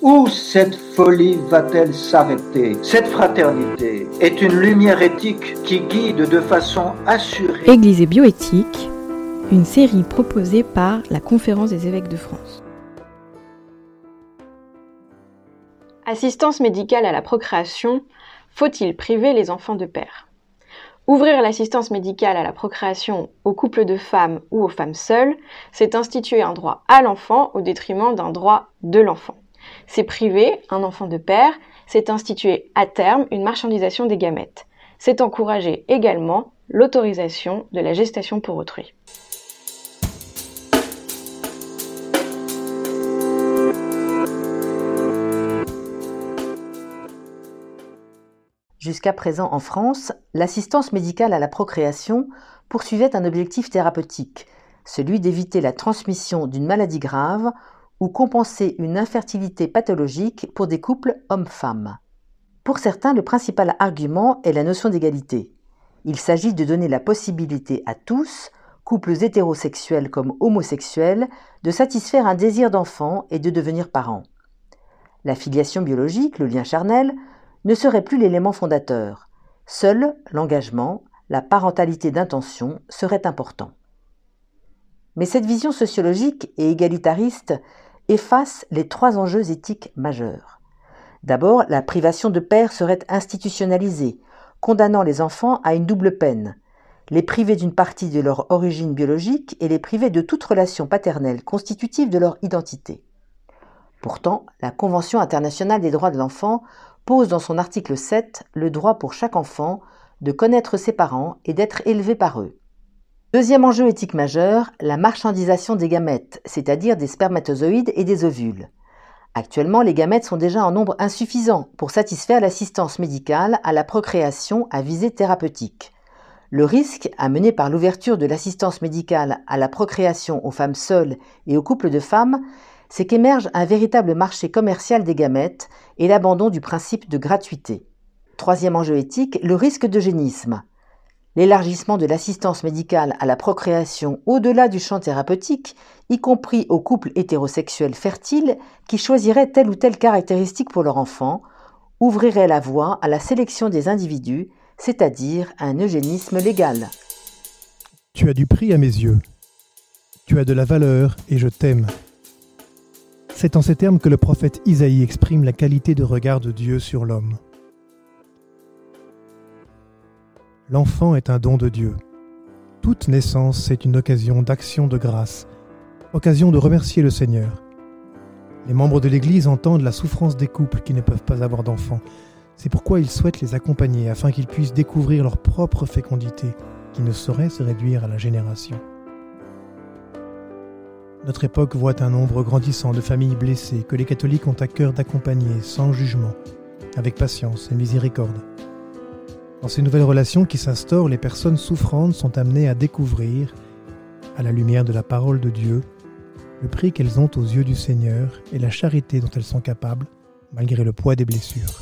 Où cette folie va-t-elle s'arrêter? Cette fraternité est une lumière éthique qui guide de façon assurée. Église et bioéthique, une série proposée par la Conférence des évêques de France. Assistance médicale à la procréation, faut-il priver les enfants de père? Ouvrir l'assistance médicale à la procréation aux couples de femmes ou aux femmes seules, c'est instituer un droit à l'enfant au détriment d'un droit de l'enfant. C'est priver un enfant de père, c'est instituer à terme une marchandisation des gamètes. C'est encourager également l'autorisation de la gestation pour autrui. Jusqu'à présent en France, l'assistance médicale à la procréation poursuivait un objectif thérapeutique, celui d'éviter la transmission d'une maladie grave ou compenser une infertilité pathologique pour des couples hommes-femmes. Pour certains, le principal argument est la notion d'égalité. Il s'agit de donner la possibilité à tous, couples hétérosexuels comme homosexuels, de satisfaire un désir d'enfant et de devenir parents. La filiation biologique, le lien charnel, ne serait plus l'élément fondateur. Seul l'engagement, la parentalité d'intention seraient importants. Mais cette vision sociologique et égalitariste efface les trois enjeux éthiques majeurs. D'abord, la privation de père serait institutionnalisée, condamnant les enfants à une double peine, les priver d'une partie de leur origine biologique et les priver de toute relation paternelle constitutive de leur identité. Pourtant, la Convention internationale des droits de l'enfant pose dans son article 7 le droit pour chaque enfant de connaître ses parents et d'être élevé par eux. Deuxième enjeu éthique majeur, la marchandisation des gamètes, c'est-à-dire des spermatozoïdes et des ovules. Actuellement, les gamètes sont déjà en nombre insuffisant pour satisfaire l'assistance médicale à la procréation à visée thérapeutique. Le risque, amené par l'ouverture de l'assistance médicale à la procréation aux femmes seules et aux couples de femmes, c'est qu'émerge un véritable marché commercial des gamètes et l'abandon du principe de gratuité. Troisième enjeu éthique, le risque d'eugénisme l'élargissement de l'assistance médicale à la procréation au-delà du champ thérapeutique, y compris aux couples hétérosexuels fertiles qui choisiraient telle ou telle caractéristique pour leur enfant, ouvrirait la voie à la sélection des individus, c'est-à-dire un eugénisme légal. Tu as du prix à mes yeux. Tu as de la valeur et je t'aime. C'est en ces termes que le prophète Isaïe exprime la qualité de regard de Dieu sur l'homme. L'enfant est un don de Dieu. Toute naissance est une occasion d'action de grâce, occasion de remercier le Seigneur. Les membres de l'Église entendent la souffrance des couples qui ne peuvent pas avoir d'enfants. C'est pourquoi ils souhaitent les accompagner afin qu'ils puissent découvrir leur propre fécondité, qui ne saurait se réduire à la génération. Notre époque voit un nombre grandissant de familles blessées que les catholiques ont à cœur d'accompagner sans jugement, avec patience et miséricorde. Dans ces nouvelles relations qui s'instaurent, les personnes souffrantes sont amenées à découvrir, à la lumière de la parole de Dieu, le prix qu'elles ont aux yeux du Seigneur et la charité dont elles sont capables, malgré le poids des blessures.